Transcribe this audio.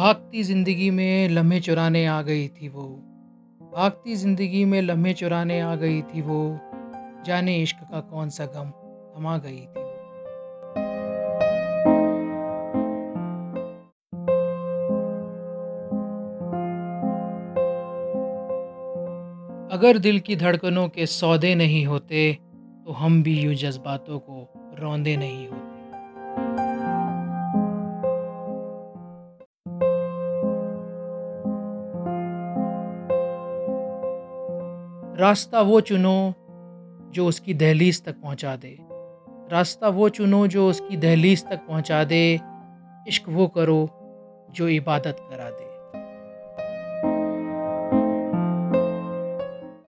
भागती ज़िंदगी में लम्हे चुराने आ गई थी वो। भागती ज़िंदगी में लम्हे चुराने आ गई थी वो। जाने इश्क का कौन सा गम थमा गई थी अगर दिल की धड़कनों के सौदे नहीं होते तो हम भी यूँ जज्बातों को रौंदे नहीं होते। रास्ता वो चुनो जो उसकी दहलीज तक पहुँचा दे। रास्ता वो चुनो जो उसकी दहलीज तक पहुँचा दे। इश्क वो करो जो इबादत करा दे।